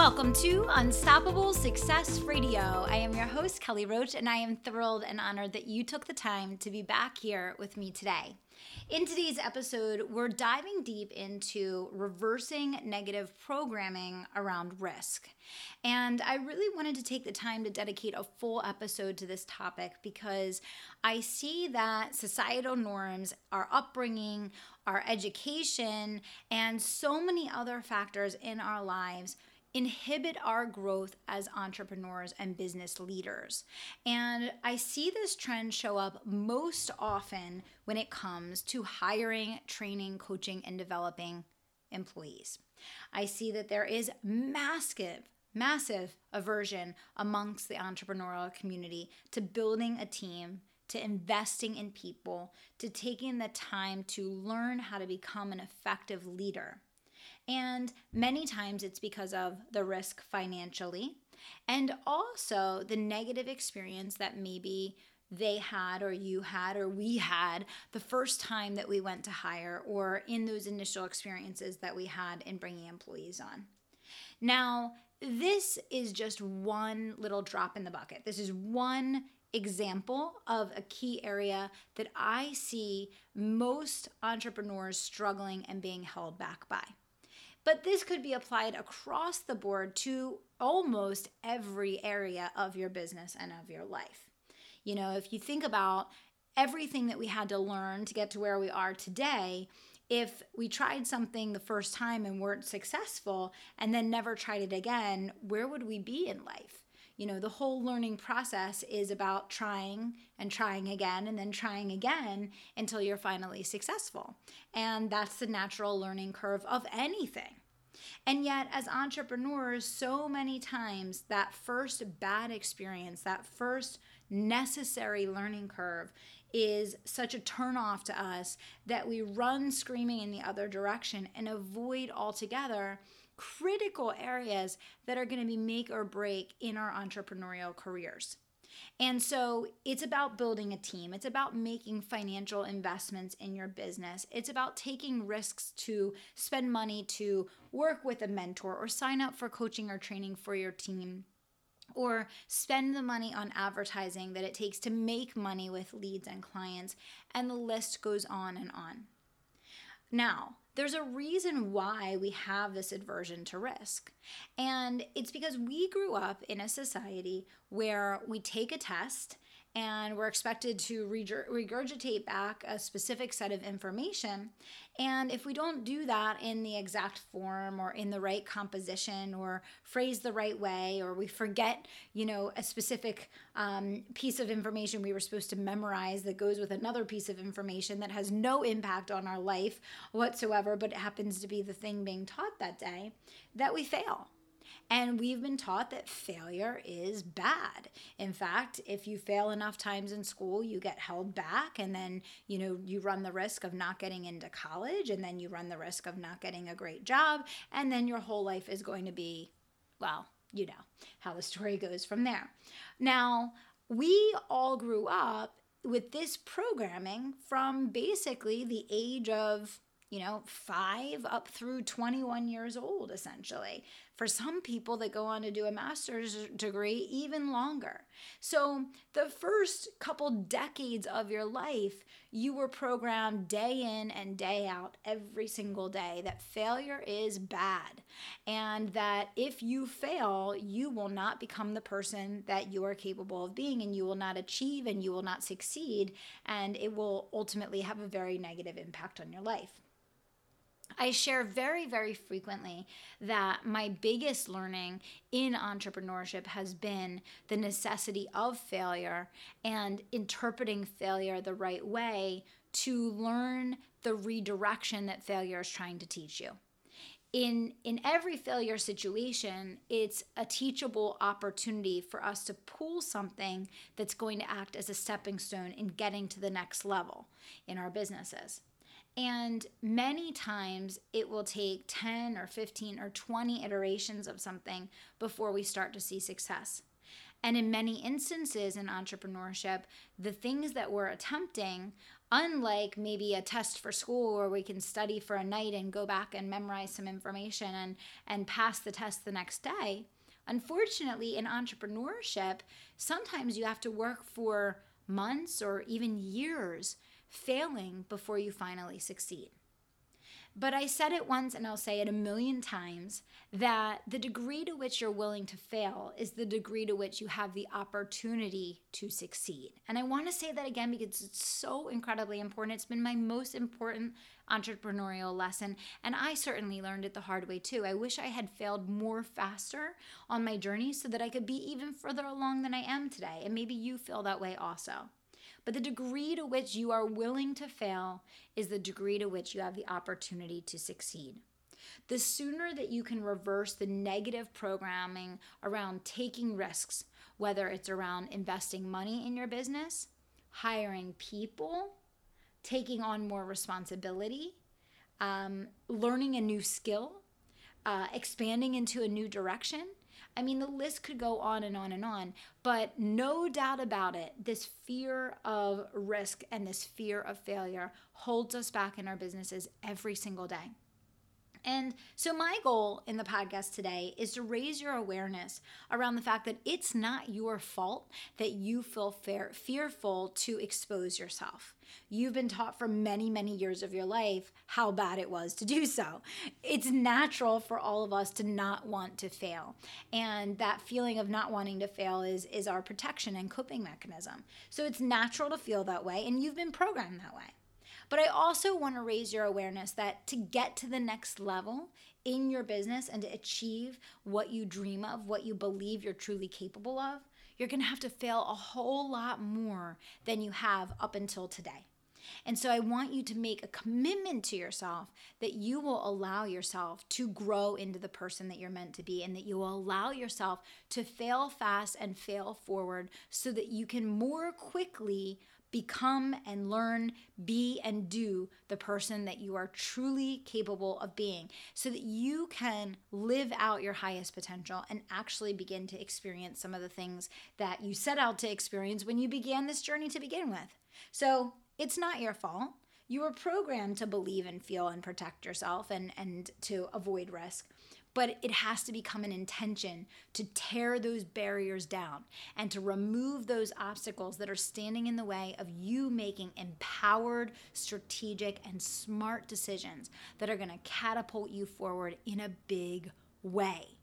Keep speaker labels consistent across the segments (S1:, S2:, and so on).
S1: Welcome to Unstoppable Success Radio. I am your host, Kelly Roach, and I am thrilled and honored that you took the time to be back here with me today. In today's episode, we're diving deep into reversing negative programming around risk. And I really wanted to take the time to dedicate a full episode to this topic because I see that societal norms, our upbringing, our education, and so many other factors in our lives inhibit our growth as entrepreneurs and business leaders. And I see this trend show up most often when it comes to hiring, training, coaching, and developing employees. I see that there is massive massive aversion amongst the entrepreneurial community to building a team, to investing in people, to taking the time to learn how to become an effective leader. And many times it's because of the risk financially and also the negative experience that maybe they had or you had or we had the first time that we went to hire or in those initial experiences that we had in bringing employees on. Now, this is just one little drop in the bucket. This is one example of a key area that I see most entrepreneurs struggling and being held back by. But this could be applied across the board to almost every area of your business and of your life. You know, if you think about everything that we had to learn to get to where we are today, if we tried something the first time and weren't successful and then never tried it again, where would we be in life? You know, the whole learning process is about trying and trying again and then trying again until you're finally successful. And that's the natural learning curve of anything. And yet, as entrepreneurs, so many times that first bad experience, that first necessary learning curve, is such a turnoff to us that we run screaming in the other direction and avoid altogether critical areas that are going to be make or break in our entrepreneurial careers. And so it's about building a team. It's about making financial investments in your business. It's about taking risks to spend money to work with a mentor or sign up for coaching or training for your team or spend the money on advertising that it takes to make money with leads and clients. And the list goes on and on. Now, there's a reason why we have this aversion to risk. And it's because we grew up in a society where we take a test and we're expected to regurgitate back a specific set of information. And if we don't do that in the exact form or in the right composition or phrase the right way, or we forget, you know, a specific um, piece of information we were supposed to memorize that goes with another piece of information that has no impact on our life whatsoever, but it happens to be the thing being taught that day, that we fail and we've been taught that failure is bad. In fact, if you fail enough times in school, you get held back and then, you know, you run the risk of not getting into college and then you run the risk of not getting a great job and then your whole life is going to be well, you know, how the story goes from there. Now, we all grew up with this programming from basically the age of you know, five up through 21 years old, essentially. For some people that go on to do a master's degree, even longer. So, the first couple decades of your life, you were programmed day in and day out, every single day, that failure is bad. And that if you fail, you will not become the person that you are capable of being, and you will not achieve and you will not succeed. And it will ultimately have a very negative impact on your life. I share very, very frequently that my biggest learning in entrepreneurship has been the necessity of failure and interpreting failure the right way to learn the redirection that failure is trying to teach you. in in every failure situation it's a teachable opportunity for us to pull something that's going to act as a stepping stone in getting to the next level in our businesses and many times it will take 10 or 15 or 20 iterations of something before we start to see success. And in many instances in entrepreneurship, the things that we're attempting, unlike maybe a test for school where we can study for a night and go back and memorize some information and, and pass the test the next day, unfortunately, in entrepreneurship, sometimes you have to work for months or even years failing before you finally succeed. But I said it once and I'll say it a million times that the degree to which you're willing to fail is the degree to which you have the opportunity to succeed. And I want to say that again because it's so incredibly important. It's been my most important entrepreneurial lesson. And I certainly learned it the hard way too. I wish I had failed more faster on my journey so that I could be even further along than I am today. And maybe you feel that way also. But the degree to which you are willing to fail is the degree to which you have the opportunity to succeed. The sooner that you can reverse the negative programming around taking risks, whether it's around investing money in your business, hiring people, taking on more responsibility, um, learning a new skill, uh, expanding into a new direction, I mean, the list could go on and on and on, but no doubt about it, this fear of risk and this fear of failure holds us back in our businesses every single day. And so, my goal in the podcast today is to raise your awareness around the fact that it's not your fault that you feel fearful to expose yourself. You've been taught for many, many years of your life how bad it was to do so. It's natural for all of us to not want to fail. And that feeling of not wanting to fail is, is our protection and coping mechanism. So, it's natural to feel that way, and you've been programmed that way. But I also want to raise your awareness that to get to the next level in your business and to achieve what you dream of, what you believe you're truly capable of, you're going to have to fail a whole lot more than you have up until today. And so I want you to make a commitment to yourself that you will allow yourself to grow into the person that you're meant to be and that you will allow yourself to fail fast and fail forward so that you can more quickly become and learn, be and do the person that you are truly capable of being so that you can live out your highest potential and actually begin to experience some of the things that you set out to experience when you began this journey to begin with. So it's not your fault. You were programmed to believe and feel and protect yourself and, and to avoid risk but it has to become an intention to tear those barriers down and to remove those obstacles that are standing in the way of you making empowered, strategic, and smart decisions that are going to catapult you forward in a big way.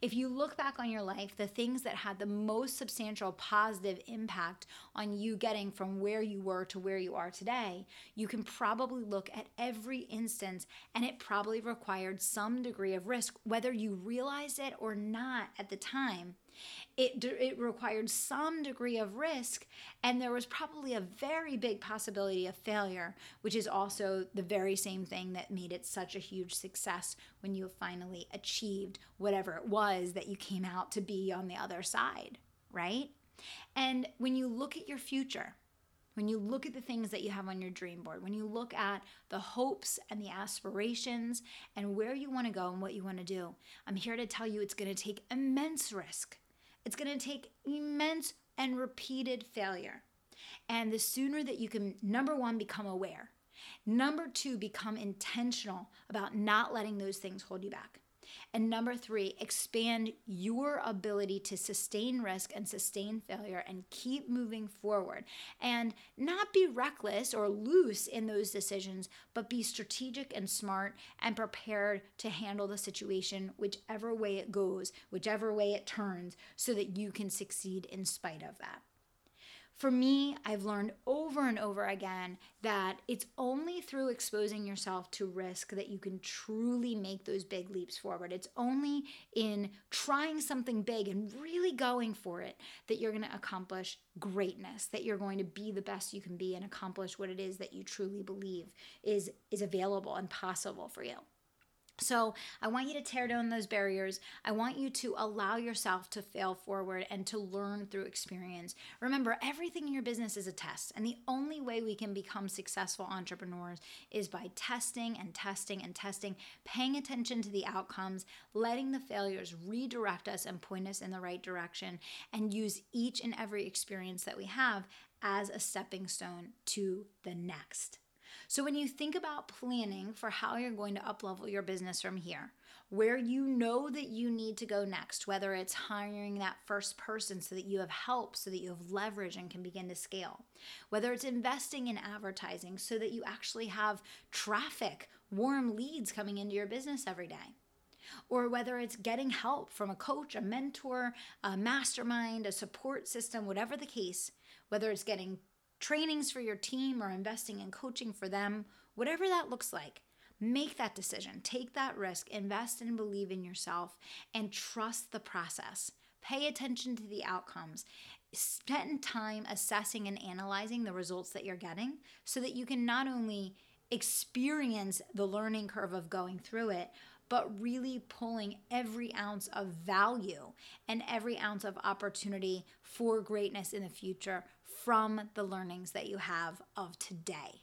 S1: If you look back on your life, the things that had the most substantial positive impact on you getting from where you were to where you are today, you can probably look at every instance and it probably required some degree of risk, whether you realized it or not at the time it, it required some degree of risk, and there was probably a very big possibility of failure, which is also the very same thing that made it such a huge success when you finally achieved whatever it was that you came out to be on the other side, right? And when you look at your future, when you look at the things that you have on your dream board, when you look at the hopes and the aspirations and where you want to go and what you want to do, I'm here to tell you it's going to take immense risk. It's going to take immense and repeated failure. And the sooner that you can, number one, become aware, number two, become intentional about not letting those things hold you back. And number three, expand your ability to sustain risk and sustain failure and keep moving forward. And not be reckless or loose in those decisions, but be strategic and smart and prepared to handle the situation whichever way it goes, whichever way it turns, so that you can succeed in spite of that. For me, I've learned over and over again that it's only through exposing yourself to risk that you can truly make those big leaps forward. It's only in trying something big and really going for it that you're going to accomplish greatness, that you're going to be the best you can be and accomplish what it is that you truly believe is is available and possible for you. So, I want you to tear down those barriers. I want you to allow yourself to fail forward and to learn through experience. Remember, everything in your business is a test, and the only way we can become successful entrepreneurs is by testing and testing and testing, paying attention to the outcomes, letting the failures redirect us and point us in the right direction, and use each and every experience that we have as a stepping stone to the next. So when you think about planning for how you're going to uplevel your business from here, where you know that you need to go next, whether it's hiring that first person so that you have help, so that you have leverage and can begin to scale, whether it's investing in advertising so that you actually have traffic, warm leads coming into your business every day or whether it's getting help from a coach, a mentor, a mastermind, a support system, whatever the case, whether it's getting trainings for your team or investing in coaching for them, whatever that looks like, make that decision. Take that risk, invest and believe in yourself, and trust the process. Pay attention to the outcomes. Spend time assessing and analyzing the results that you're getting so that you can not only experience the learning curve of going through it, but really pulling every ounce of value and every ounce of opportunity for greatness in the future from the learnings that you have of today.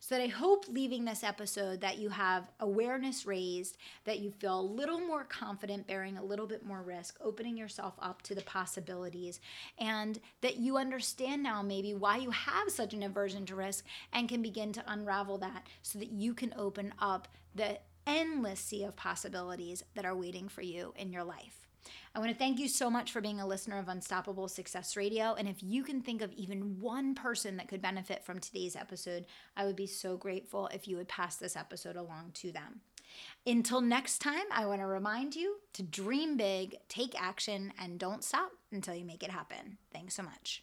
S1: So that I hope leaving this episode that you have awareness raised, that you feel a little more confident bearing a little bit more risk, opening yourself up to the possibilities, and that you understand now maybe why you have such an aversion to risk and can begin to unravel that so that you can open up the endless sea of possibilities that are waiting for you in your life. I want to thank you so much for being a listener of Unstoppable Success Radio. And if you can think of even one person that could benefit from today's episode, I would be so grateful if you would pass this episode along to them. Until next time, I want to remind you to dream big, take action, and don't stop until you make it happen. Thanks so much.